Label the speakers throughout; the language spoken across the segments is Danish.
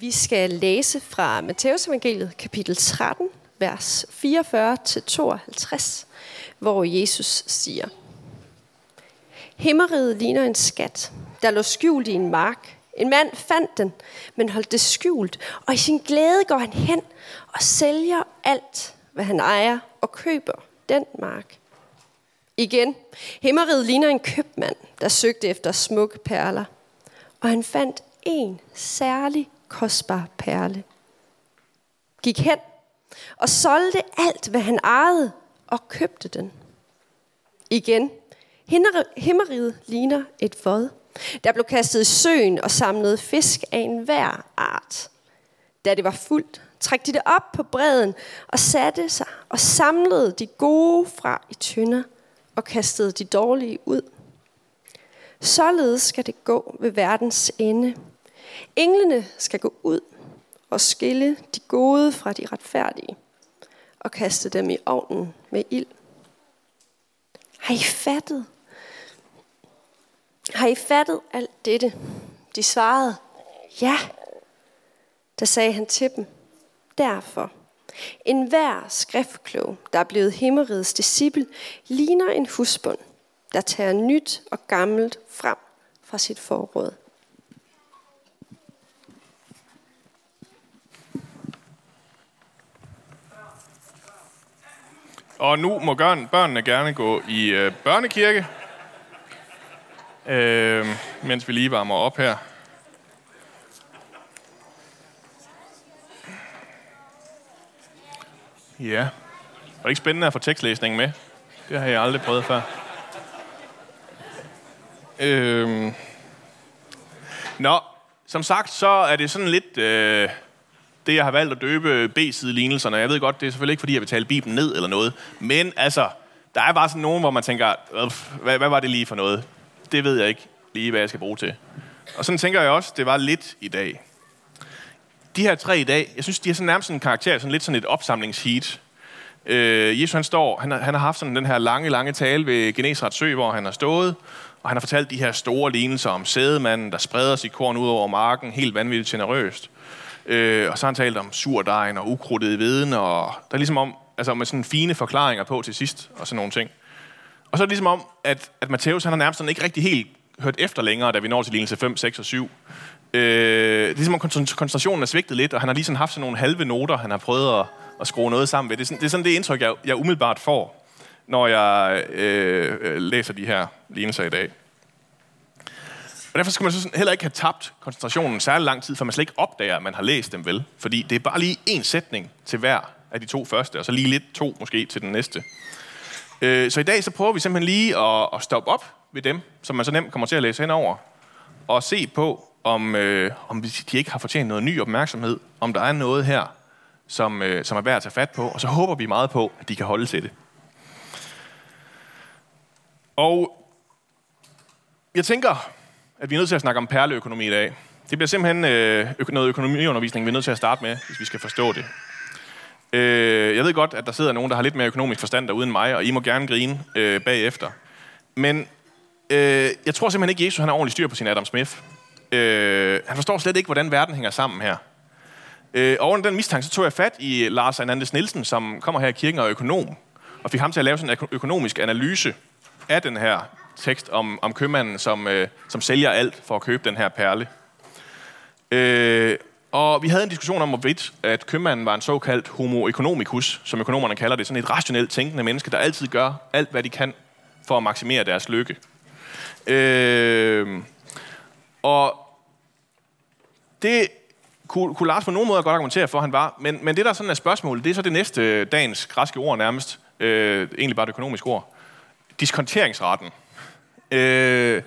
Speaker 1: Vi skal læse fra Matteus evangeliet kapitel 13, vers 44-52, hvor Jesus siger, Himmeriget ligner en skat, der lå skjult i en mark. En mand fandt den, men holdt det skjult, og i sin glæde går han hen og sælger alt, hvad han ejer, og køber den mark. Igen, himmeriget ligner en købmand, der søgte efter smukke perler, og han fandt en særlig kostbar perle. Gik hen og solgte alt, hvad han ejede, og købte den. Igen, himmeriget ligner et vod, der blev kastet i søen og samlede fisk af enhver art. Da det var fuldt, trak de det op på bredden og satte sig og samlede de gode fra i tynder og kastede de dårlige ud. Således skal det gå ved verdens ende. Englene skal gå ud og skille de gode fra de retfærdige og kaste dem i ovnen med ild. Har I fattet? Har I fattet alt dette? De svarede, ja. Da sagde han til dem, derfor. En hver skriftklog, der er blevet himmerigets disciple, ligner en husbund, der tager nyt og gammelt frem fra sit forråd.
Speaker 2: Og nu må børnene gerne gå i øh, børnekirke, øh, mens vi lige varmer op her. Ja. Var det ikke spændende at få tekstlæsning med? Det har jeg aldrig prøvet før. Øh, Nå, som sagt, så er det sådan lidt øh, det, jeg har valgt at døbe B-sidelignelserne. Jeg ved godt, det er selvfølgelig ikke, fordi jeg vil tale Bibelen ned eller noget. Men altså, der er bare sådan nogen, hvor man tænker, hvad, hvad var det lige for noget? Det ved jeg ikke lige, hvad jeg skal bruge til. Og sådan tænker jeg også, det var lidt i dag. De her tre i dag, jeg synes, de har sådan nærmest en karakter, sådan lidt sådan et opsamlingsheat. Øh, Jesus han står, han har, han har haft sådan den her lange, lange tale ved Genesrets sø, hvor han har stået, og han har fortalt de her store lignelser om sædemanden, der spreder sit korn ud over marken, helt vanvittigt generøst. Øh, og så har han talt om surdejen og ukrudtet i og der er ligesom om, altså med sådan fine forklaringer på til sidst, og sådan nogle ting. Og så er det ligesom om, at, at Matthæus han har nærmest sådan ikke rigtig helt hørt efter længere, da vi når til lignelse 5, 6 og 7. Øh, det er ligesom om koncentrationen er svigtet lidt, og han har lige sådan haft sådan nogle halve noter, han har prøvet at, at skrue noget sammen ved. Det er sådan det, er sådan det indtryk, jeg, jeg umiddelbart får, når jeg øh, øh læser de her lignelser i dag. Og derfor skal man så heller ikke have tabt koncentrationen særlig lang tid, for man slet ikke opdager, at man har læst dem vel. Fordi det er bare lige en sætning til hver af de to første, og så lige lidt to måske til den næste. Øh, så i dag så prøver vi simpelthen lige at, at stoppe op ved dem, som man så nemt kommer til at læse henover, og se på, om, øh, om de ikke har fortjent noget ny opmærksomhed, om der er noget her, som, øh, som er værd at tage fat på, og så håber vi meget på, at de kan holde til det. Og jeg tænker, at vi er nødt til at snakke om perleøkonomi i dag. Det bliver simpelthen øh, noget økonomiundervisning, vi er nødt til at starte med, hvis vi skal forstå det. Øh, jeg ved godt, at der sidder nogen, der har lidt mere økonomisk forstand der end mig, og I må gerne grine øh, bagefter. Men øh, jeg tror simpelthen ikke, at Jesus han har ordentligt styr på sin Adam Smith. Øh, han forstår slet ikke, hvordan verden hænger sammen her. Øh, og under den mistanke, så tog jeg fat i Lars Hernandez Nielsen, som kommer her i kirken og er økonom, og fik ham til at lave sådan en økonomisk analyse af den her tekst om, om købmanden, som, øh, som sælger alt for at købe den her perle. Øh, og vi havde en diskussion om, hvorvidt at købmanden var en såkaldt homo economicus, som økonomerne kalder det, sådan et rationelt tænkende menneske, der altid gør alt, hvad de kan for at maksimere deres lykke. Øh, og det kunne, kunne Lars på nogen måde godt argumentere for, at han var. Men, men det, der sådan er spørgsmålet, det er så det næste dagens græske ord nærmest. Øh, egentlig bare det økonomiske ord. Diskonteringsraten. Øh,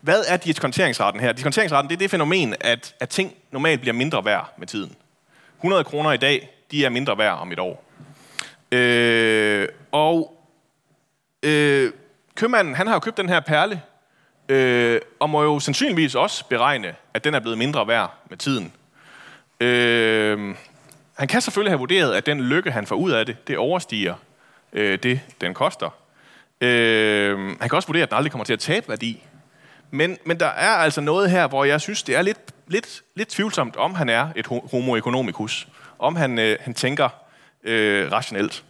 Speaker 2: hvad er diskonteringsraten her? Diskonteringsraten det er det fænomen, at, at ting normalt bliver mindre værd med tiden. 100 kroner i dag, de er mindre værd om et år. Øh, og øh, købmanden, han har jo købt den her perle, øh, og må jo sandsynligvis også beregne, at den er blevet mindre værd med tiden. Øh, han kan selvfølgelig have vurderet, at den lykke, han får ud af det, det overstiger øh, det, den koster. Øh, han kan også vurdere, at den aldrig kommer til at tabe værdi. Men, men der er altså noget her, hvor jeg synes, det er lidt lidt, lidt tvivlsomt, om han er et homo economicus. Om han, øh, han tænker øh, rationelt.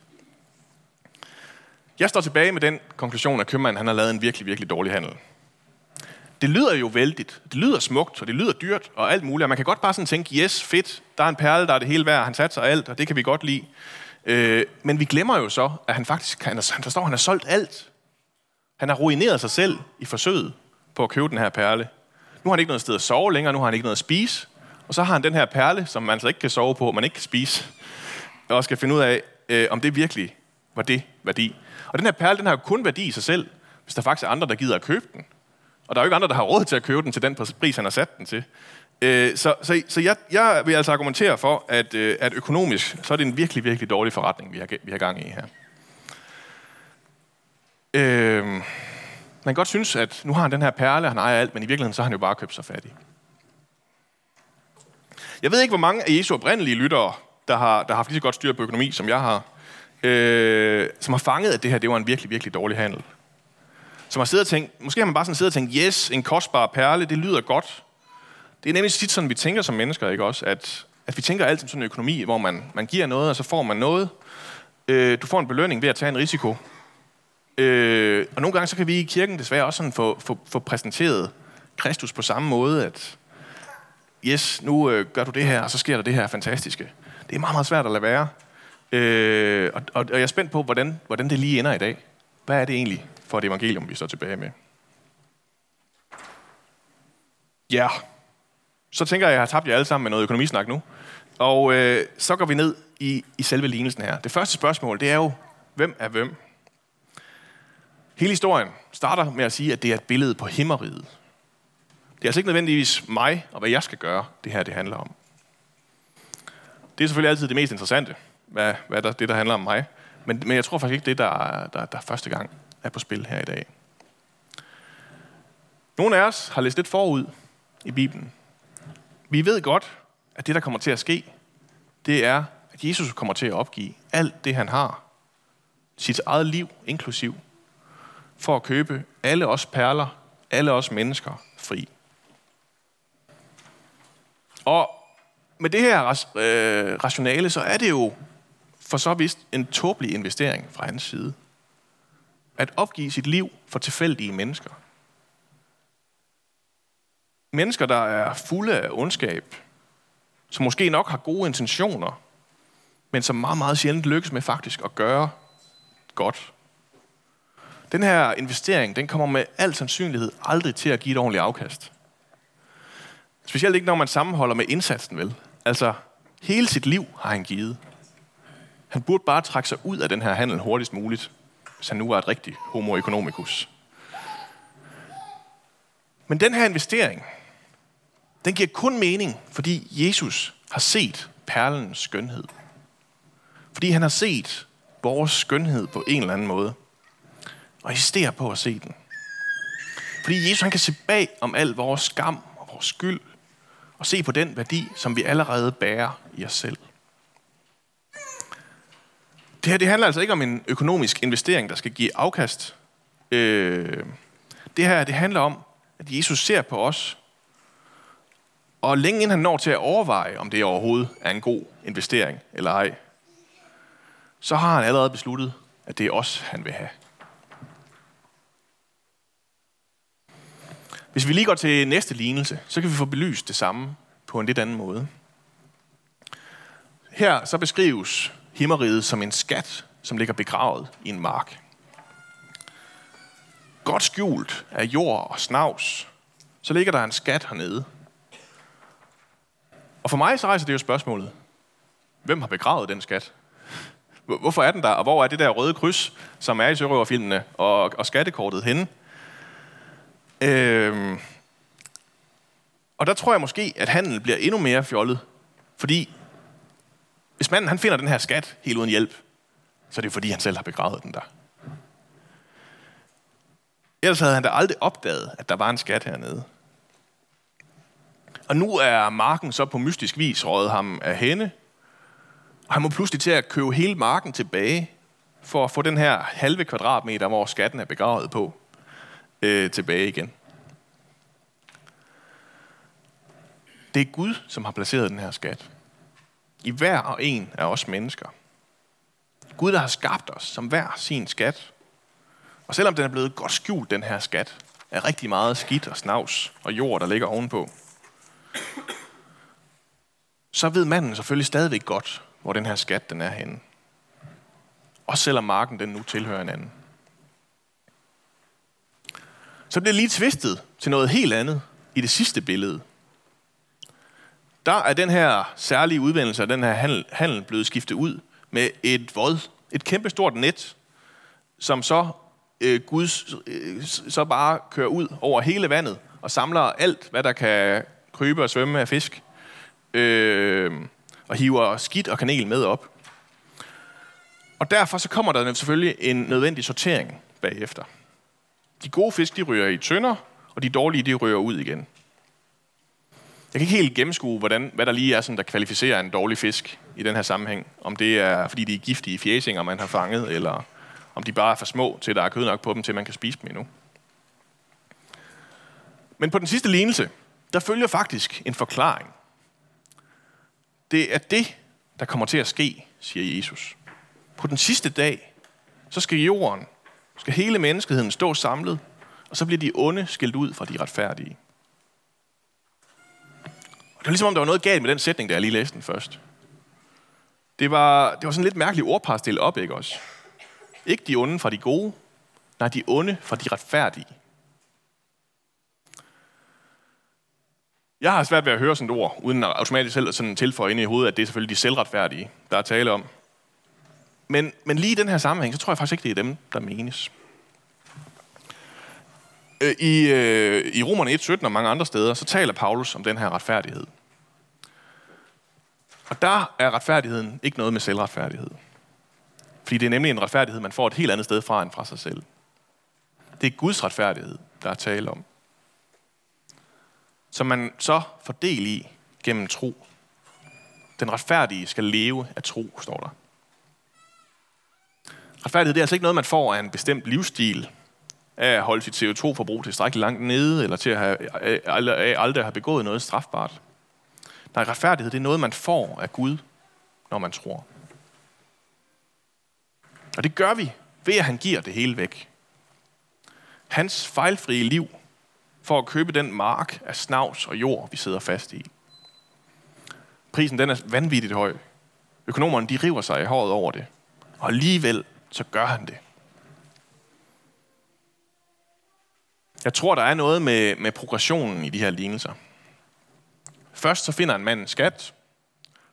Speaker 2: Jeg står tilbage med den konklusion, at købmanden han har lavet en virkelig, virkelig dårlig handel. Det lyder jo vældigt, det lyder smukt, og det lyder dyrt og alt muligt. Og man kan godt bare sådan tænke, yes, fedt, der er en perle, der er det hele værd, han satser alt, og det kan vi godt lide. Øh, men vi glemmer jo så, at han faktisk, han, der står, han har solgt alt. Han har ruineret sig selv i forsøget på at købe den her perle. Nu har han ikke noget sted at sove længere, nu har han ikke noget at spise. Og så har han den her perle, som man altså ikke kan sove på, man ikke kan spise. Og skal finde ud af, øh, om det virkelig var det værdi. Og den her perle, den har jo kun værdi i sig selv, hvis der faktisk er andre, der gider at købe den. Og der er jo ikke andre, der har råd til at købe den til den pris, han har sat den til. Øh, så så, så jeg, jeg vil altså argumentere for, at, øh, at økonomisk, så er det en virkelig, virkelig dårlig forretning, vi har, vi har gang i her. Øh, man kan godt synes, at nu har han den her perle, han ejer alt, men i virkeligheden så har han jo bare købt sig fattig. Jeg ved ikke, hvor mange af Jesu oprindelige lyttere, der har, der har haft lige så godt styr på økonomi, som jeg har, øh, som har fanget, at det her det var en virkelig, virkelig dårlig handel. Som har siddet og tænkt, måske har man bare sådan siddet og tænkt, yes, en kostbar perle, det lyder godt. Det er nemlig tit sådan, vi tænker som mennesker, ikke også? At, at vi tænker altid sådan en økonomi, hvor man, man giver noget, og så får man noget. Øh, du får en belønning ved at tage en risiko. Øh, og nogle gange så kan vi i kirken desværre også sådan få, få, få præsenteret Kristus på samme måde, at yes, nu øh, gør du det her, og så sker der det her fantastiske. Det er meget, meget svært at lade være. Øh, og, og, og jeg er spændt på, hvordan, hvordan det lige ender i dag. Hvad er det egentlig for et evangelium, vi står tilbage med? Ja, så tænker jeg, at jeg har tabt jer alle sammen med noget økonomisnak nu. Og øh, så går vi ned i, i selve lignelsen her. Det første spørgsmål, det er jo, hvem er hvem? Hele historien starter med at sige, at det er et billede på himmeriget. Det er altså ikke nødvendigvis mig og hvad jeg skal gøre, det her det handler om. Det er selvfølgelig altid det mest interessante, hvad, hvad der, det der handler om mig. Men, men jeg tror faktisk ikke, det der, der, der første gang er på spil her i dag. Nogle af os har læst lidt forud i Bibelen. Vi ved godt, at det, der kommer til at ske, det er, at Jesus kommer til at opgive alt det, han har. Sit eget liv inklusiv. For at købe alle os perler, alle os mennesker fri. Og med det her øh, rationale, så er det jo for så vist en tåbelig investering fra hans side. At opgive sit liv for tilfældige mennesker. Mennesker, der er fulde af ondskab, som måske nok har gode intentioner, men som meget, meget sjældent lykkes med faktisk at gøre godt. Den her investering, den kommer med al sandsynlighed aldrig til at give et ordentligt afkast. Specielt ikke, når man sammenholder med indsatsen, vel? Altså, hele sit liv har han givet. Han burde bare trække sig ud af den her handel hurtigst muligt, hvis han nu var et rigtigt homo economicus. Men den her investering, den giver kun mening, fordi Jesus har set perlens skønhed. Fordi han har set vores skønhed på en eller anden måde. Og insisterer på at se den. Fordi Jesus han kan se bag om al vores skam og vores skyld og se på den værdi, som vi allerede bærer i os selv. Det her det handler altså ikke om en økonomisk investering, der skal give afkast. Øh, det her det handler om, at Jesus ser på os, og længe inden han når til at overveje, om det overhovedet er en god investering eller ej, så har han allerede besluttet, at det er os, han vil have. Hvis vi lige går til næste lignelse, så kan vi få belyst det samme på en lidt anden måde. Her så beskrives himmeriget som en skat, som ligger begravet i en mark. Godt skjult af jord og snavs, så ligger der en skat hernede. Og for mig så rejser det jo spørgsmålet, hvem har begravet den skat? Hvorfor er den der, og hvor er det der røde kryds, som er i sørøverfilmene, og, og skattekortet henne? Øhm, og der tror jeg måske, at handel bliver endnu mere fjollet. Fordi hvis manden han finder den her skat helt uden hjælp, så er det fordi, han selv har begravet den der. Ellers havde han da aldrig opdaget, at der var en skat hernede. Og nu er marken så på mystisk vis røget ham af hende, og han må pludselig til at købe hele marken tilbage, for at få den her halve kvadratmeter, hvor skatten er begravet på, øh, tilbage igen. Det er Gud, som har placeret den her skat. I hver og en af os mennesker. Gud, der har skabt os som hver sin skat. Og selvom den er blevet godt skjult, den her skat, er rigtig meget skidt og snavs og jord, der ligger ovenpå, så ved manden selvfølgelig stadigvæk godt, hvor den her skat den er henne. Også selvom marken den nu tilhører en anden. Så bliver det lige tvistet til noget helt andet i det sidste billede. Der er den her særlige udvendelse af den her handel, handel blevet skiftet ud med et vod, et kæmpestort net, som så øh, Gud øh, så bare kører ud over hele vandet og samler alt, hvad der kan krybe og svømme af fisk, øh, og hiver skidt og kanel med op. Og derfor så kommer der selvfølgelig en nødvendig sortering bagefter. De gode fisk, de ryger i tønder, og de dårlige, de ryger ud igen. Jeg kan ikke helt gennemskue, hvordan, hvad der lige er, sådan, der kvalificerer en dårlig fisk i den her sammenhæng. Om det er, fordi de er giftige fjæsinger, man har fanget, eller om de bare er for små, til der er kød nok på dem, til man kan spise dem endnu. Men på den sidste lignelse, der følger faktisk en forklaring. Det er det, der kommer til at ske, siger Jesus. På den sidste dag, så skal jorden, skal hele menneskeheden stå samlet, og så bliver de onde skilt ud fra de retfærdige. Og det er ligesom, om der var noget galt med den sætning, der jeg lige læste den først. Det var, det var sådan lidt mærkeligt ordpar stillet op, ikke også? Ikke de onde fra de gode, nej, de onde fra de retfærdige. Jeg har svært ved at høre sådan et ord, uden at automatisk selv sådan tilføje ind i hovedet, at det er selvfølgelig de selvretfærdige, der er tale om. Men, men lige i den her sammenhæng, så tror jeg faktisk ikke, det er dem, der menes. Øh, I, øh, i Romerne 1.17 og mange andre steder, så taler Paulus om den her retfærdighed. Og der er retfærdigheden ikke noget med selvretfærdighed. Fordi det er nemlig en retfærdighed, man får et helt andet sted fra end fra sig selv. Det er Guds retfærdighed, der er tale om. Som man så får del i gennem tro. Den retfærdige skal leve af tro, står der. Retfærdighed det er altså ikke noget, man får af en bestemt livsstil, af at holde sit CO2-forbrug tilstrækkeligt langt nede, eller til at have, aldrig, aldrig have begået noget strafbart. Nej, retfærdighed det er noget, man får af Gud, når man tror. Og det gør vi ved, at han giver det hele væk. Hans fejlfrie liv for at købe den mark af snavs og jord, vi sidder fast i. Prisen den er vanvittigt høj. Økonomerne de river sig i håret over det. Og alligevel så gør han det. Jeg tror, der er noget med, med progressionen i de her lignelser. Først så finder en mand en skat,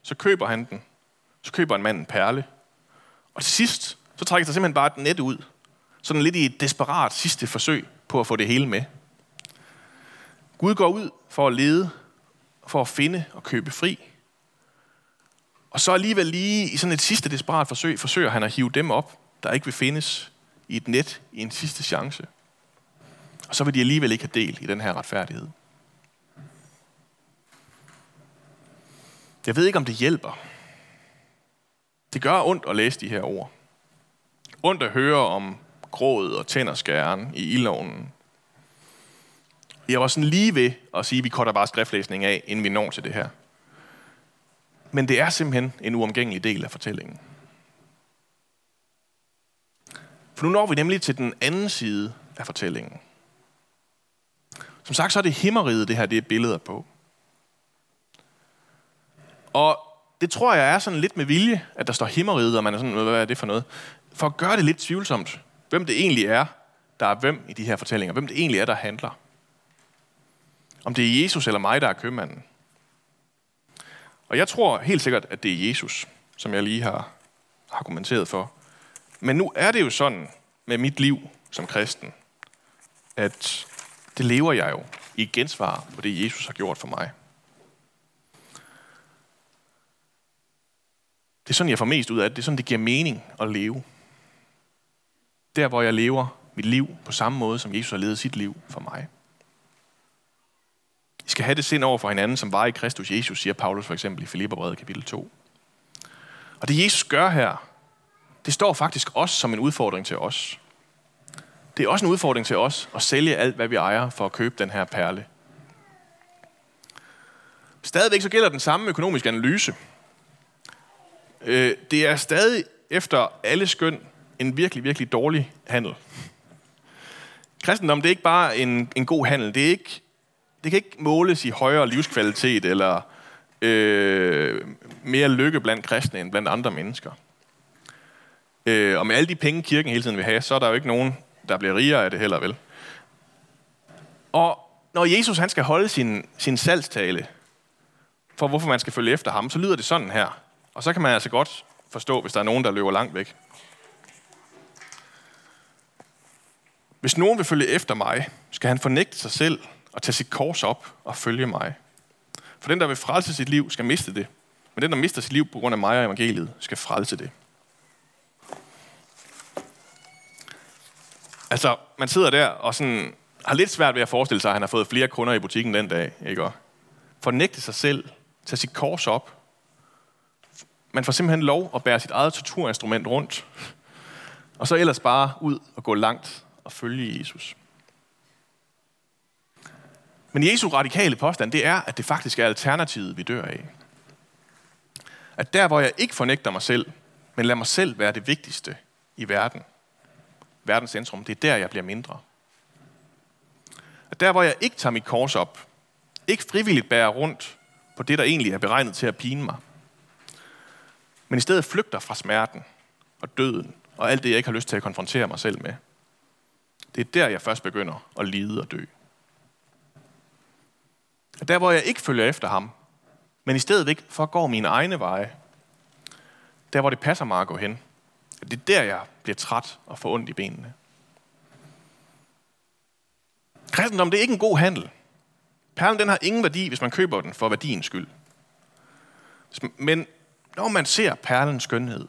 Speaker 2: så køber han den, så køber en mand en perle, og til sidst, så trækker sig simpelthen bare et net ud, sådan lidt i et desperat sidste forsøg på at få det hele med. Gud går ud for at lede, for at finde og købe fri. Og så alligevel lige i sådan et sidste desperat forsøg, forsøger han at hive dem op, der ikke vil findes i et net i en sidste chance. Og så vil de alligevel ikke have del i den her retfærdighed. Jeg ved ikke, om det hjælper. Det gør ondt at læse de her ord. Ondt at høre om gråd og tænderskæren i jeg var sådan lige ved at sige, at vi korter bare skriftlæsning af, inden vi når til det her. Men det er simpelthen en uomgængelig del af fortællingen. For nu når vi nemlig til den anden side af fortællingen. Som sagt, så er det himmeriget, det her det er billeder på. Og det tror jeg er sådan lidt med vilje, at der står himmeriget, og man er sådan, hvad er det for noget? For at gøre det lidt tvivlsomt, hvem det egentlig er, der er hvem i de her fortællinger. Hvem det egentlig er, der handler. Om det er Jesus eller mig, der er købmanden. Og jeg tror helt sikkert, at det er Jesus, som jeg lige har argumenteret for. Men nu er det jo sådan med mit liv som kristen, at det lever jeg jo i gensvar på det, Jesus har gjort for mig. Det er sådan, jeg får mest ud af det. Det er sådan, det giver mening at leve. Der, hvor jeg lever mit liv på samme måde, som Jesus har levet sit liv for mig. I skal have det sind over for hinanden, som var i Kristus Jesus, siger Paulus for eksempel i Filipperbrevet kapitel 2. Og det Jesus gør her, det står faktisk også som en udfordring til os. Det er også en udfordring til os at sælge alt, hvad vi ejer, for at købe den her perle. Stadigvæk så gælder den samme økonomiske analyse. Øh, det er stadig efter alle skøn en virkelig, virkelig dårlig handel. Kristendom, det er ikke bare en, en god handel. Det, er ikke, det kan ikke måles i højere livskvalitet eller øh, mere lykke blandt kristne end blandt andre mennesker. Øh, og med alle de penge, kirken hele tiden vil have, så er der jo ikke nogen, der bliver rigere af det heller, vel? Og når Jesus han skal holde sin, sin salgstale, for hvorfor man skal følge efter ham, så lyder det sådan her. Og så kan man altså godt forstå, hvis der er nogen, der løber langt væk. Hvis nogen vil følge efter mig, skal han fornægte sig selv og tage sit kors op og følge mig. For den, der vil frelse sit liv, skal miste det. Men den, der mister sit liv på grund af mig og evangeliet, skal frelse det. Altså, man sidder der og sådan, har lidt svært ved at forestille sig, at han har fået flere kunder i butikken den dag. Ikke? fornægte sig selv, tage sit kors op. Man får simpelthen lov at bære sit eget torturinstrument rundt. Og så ellers bare ud og gå langt og følge Jesus. Men Jesu radikale påstand, det er, at det faktisk er alternativet, vi dør af. At der, hvor jeg ikke fornægter mig selv, men lader mig selv være det vigtigste i verden, verdens centrum, det er der, jeg bliver mindre. At der, hvor jeg ikke tager mit kors op, ikke frivilligt bærer rundt på det, der egentlig er beregnet til at pine mig, men i stedet flygter fra smerten og døden og alt det, jeg ikke har lyst til at konfrontere mig selv med. Det er der, jeg først begynder at lide og dø at der, hvor jeg ikke følger efter ham, men i stedet ikke forgår mine egne veje, der, hvor det passer mig at gå hen, det er der, jeg bliver træt og får ondt i benene. Kristendom, det er ikke en god handel. Perlen, den har ingen værdi, hvis man køber den for værdiens skyld. Men når man ser perlens skønhed,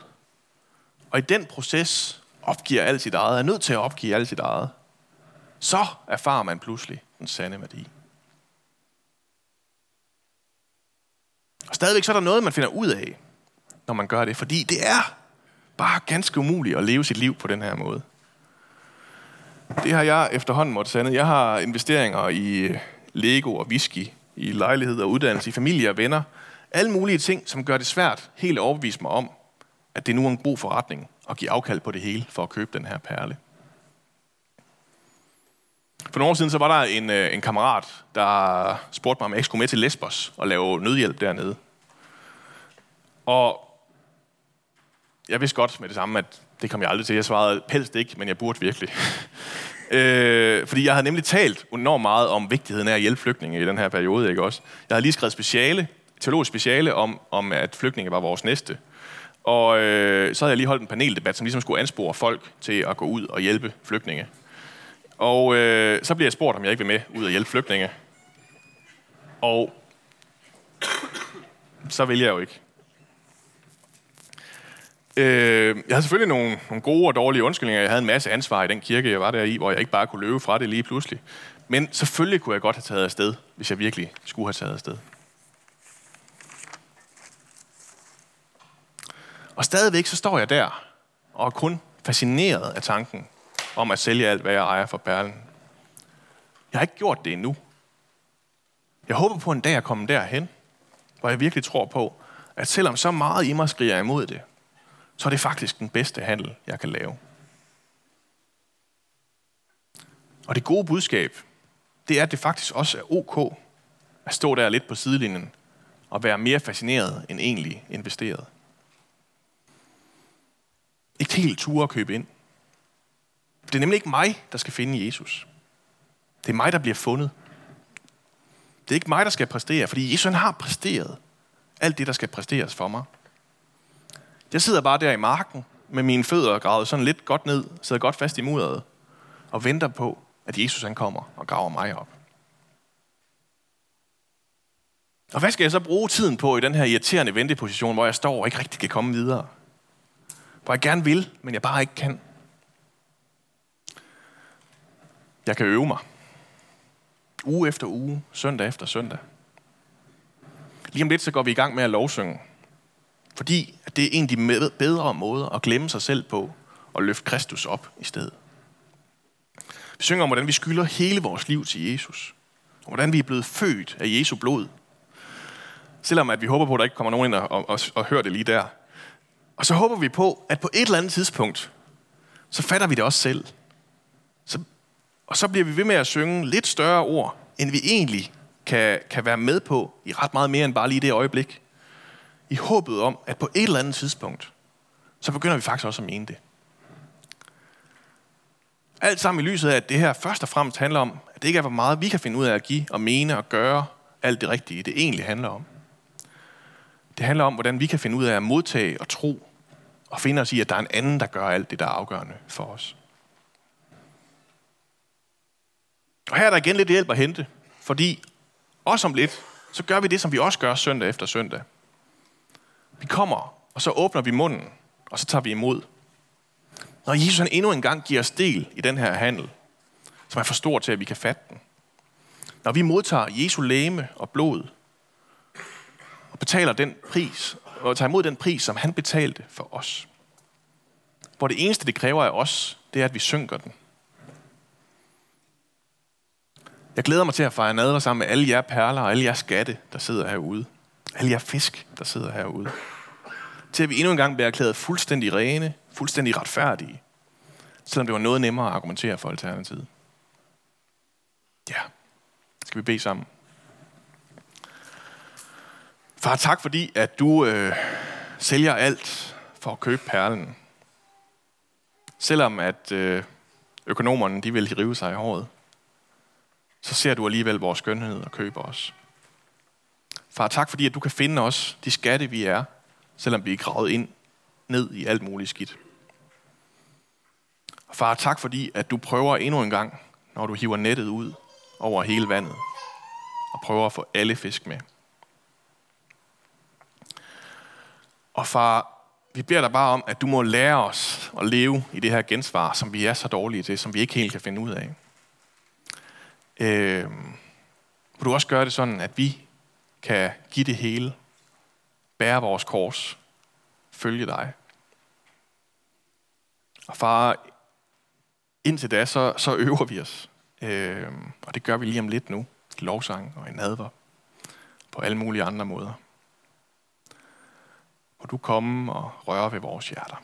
Speaker 2: og i den proces opgiver alt sit eget, er nødt til at opgive alt sit eget, så erfarer man pludselig den sande værdi. Og stadigvæk så er der noget, man finder ud af, når man gør det, fordi det er bare ganske umuligt at leve sit liv på den her måde. Det har jeg efterhånden måtte sande. Jeg har investeringer i øh, Lego og whisky, i lejlighed og uddannelse, i familie og venner. Alle mulige ting, som gør det svært helt at overbevise mig om, at det nu er en god forretning at give afkald på det hele for at købe den her perle. For nogle år siden så var der en, øh, en kammerat, der spurgte mig, om jeg ikke skulle med til Lesbos og lave nødhjælp dernede. Og jeg vidste godt med det samme, at det kom jeg aldrig til. Jeg svarede helst ikke, men jeg burde virkelig. øh, fordi jeg havde nemlig talt enormt meget om vigtigheden af at hjælpe flygtninge i den her periode. Ikke også? Jeg havde lige skrevet speciale, teologisk speciale om, om, at flygtninge var vores næste. Og øh, så havde jeg lige holdt en paneldebat, som ligesom skulle anspore folk til at gå ud og hjælpe flygtninge. Og øh, så bliver jeg spurgt, om jeg ikke vil med ud og hjælpe flygtninge. Og så vil jeg jo ikke. Øh, jeg havde selvfølgelig nogle, nogle gode og dårlige undskyldninger. Jeg havde en masse ansvar i den kirke, jeg var der i, hvor jeg ikke bare kunne løbe fra det lige pludselig. Men selvfølgelig kunne jeg godt have taget afsted, hvis jeg virkelig skulle have taget afsted. Og stadigvæk så står jeg der, og er kun fascineret af tanken om at sælge alt, hvad jeg ejer for perlen. Jeg har ikke gjort det endnu. Jeg håber på en dag at komme derhen, hvor jeg virkelig tror på, at selvom så meget i mig skriger imod det, så er det faktisk den bedste handel, jeg kan lave. Og det gode budskab, det er, at det faktisk også er ok at stå der lidt på sidelinjen og være mere fascineret end egentlig investeret. Ikke helt ture at købe ind. Det er nemlig ikke mig, der skal finde Jesus. Det er mig, der bliver fundet. Det er ikke mig, der skal præstere, fordi Jesus han har præsteret alt det, der skal præsteres for mig. Jeg sidder bare der i marken med mine fødder gravet sådan lidt godt ned, sidder godt fast i mudderet og venter på, at Jesus han kommer og graver mig op. Og hvad skal jeg så bruge tiden på i den her irriterende venteposition, hvor jeg står og ikke rigtig kan komme videre? Hvor jeg gerne vil, men jeg bare ikke kan. Jeg kan øve mig. Uge efter uge, søndag efter søndag. Lige om lidt, så går vi i gang med at lovsynge. Fordi det er en af de bedre måder at glemme sig selv på og løfte Kristus op i stedet. Vi synger om, hvordan vi skylder hele vores liv til Jesus. Og hvordan vi er blevet født af Jesu blod. Selvom at vi håber på, at der ikke kommer nogen ind og, og, og, og hører det lige der. Og så håber vi på, at på et eller andet tidspunkt, så fatter vi det også selv. Så, og så bliver vi ved med at synge lidt større ord, end vi egentlig kan, kan være med på i ret meget mere end bare lige det øjeblik. I håbet om, at på et eller andet tidspunkt, så begynder vi faktisk også at mene det. Alt sammen i lyset af, at det her først og fremmest handler om, at det ikke er, hvor meget vi kan finde ud af at give og mene og gøre alt det rigtige, det egentlig handler om. Det handler om, hvordan vi kan finde ud af at modtage og tro, og finde os i, at der er en anden, der gør alt det, der er afgørende for os. Og her er der igen lidt hjælp at hente, fordi også om lidt, så gør vi det, som vi også gør søndag efter søndag. Vi kommer, og så åbner vi munden, og så tager vi imod. Når Jesus han endnu en gang giver os del i den her handel, som er for stor til, at vi kan fatte den. Når vi modtager Jesu læme og blod, og betaler den pris, og tager imod den pris, som han betalte for os. Hvor det eneste, det kræver af os, det er, at vi synker den. Jeg glæder mig til at fejre nadver sammen med alle jer perler og alle jer skatte, der sidder herude. Alle jer fisk, der sidder herude. Til at vi endnu en gang bliver erklæret fuldstændig rene, fuldstændig retfærdige. Selvom det var noget nemmere at argumentere for alternativet. Ja, skal vi bede sammen. Far, tak fordi, at du øh, sælger alt for at købe perlen. Selvom at øh, økonomerne de vil rive sig i håret, så ser du alligevel vores skønhed og køber os. Far, tak fordi, at du kan finde os, de skatte vi er, selvom vi er gravet ind ned i alt muligt skidt. Og far, tak fordi, at du prøver endnu en gang, når du hiver nettet ud over hele vandet, og prøver at få alle fisk med. Og far, vi beder dig bare om, at du må lære os at leve i det her gensvar, som vi er så dårlige til, som vi ikke helt kan finde ud af. Øh, må du også gøre det sådan, at vi kan give det hele, bære vores kors, følge dig. Og far, indtil da, så, så øver vi os. Øh, og det gør vi lige om lidt nu. Lovsang og en advar. På alle mulige andre måder. Må du komme og røre ved vores hjerter.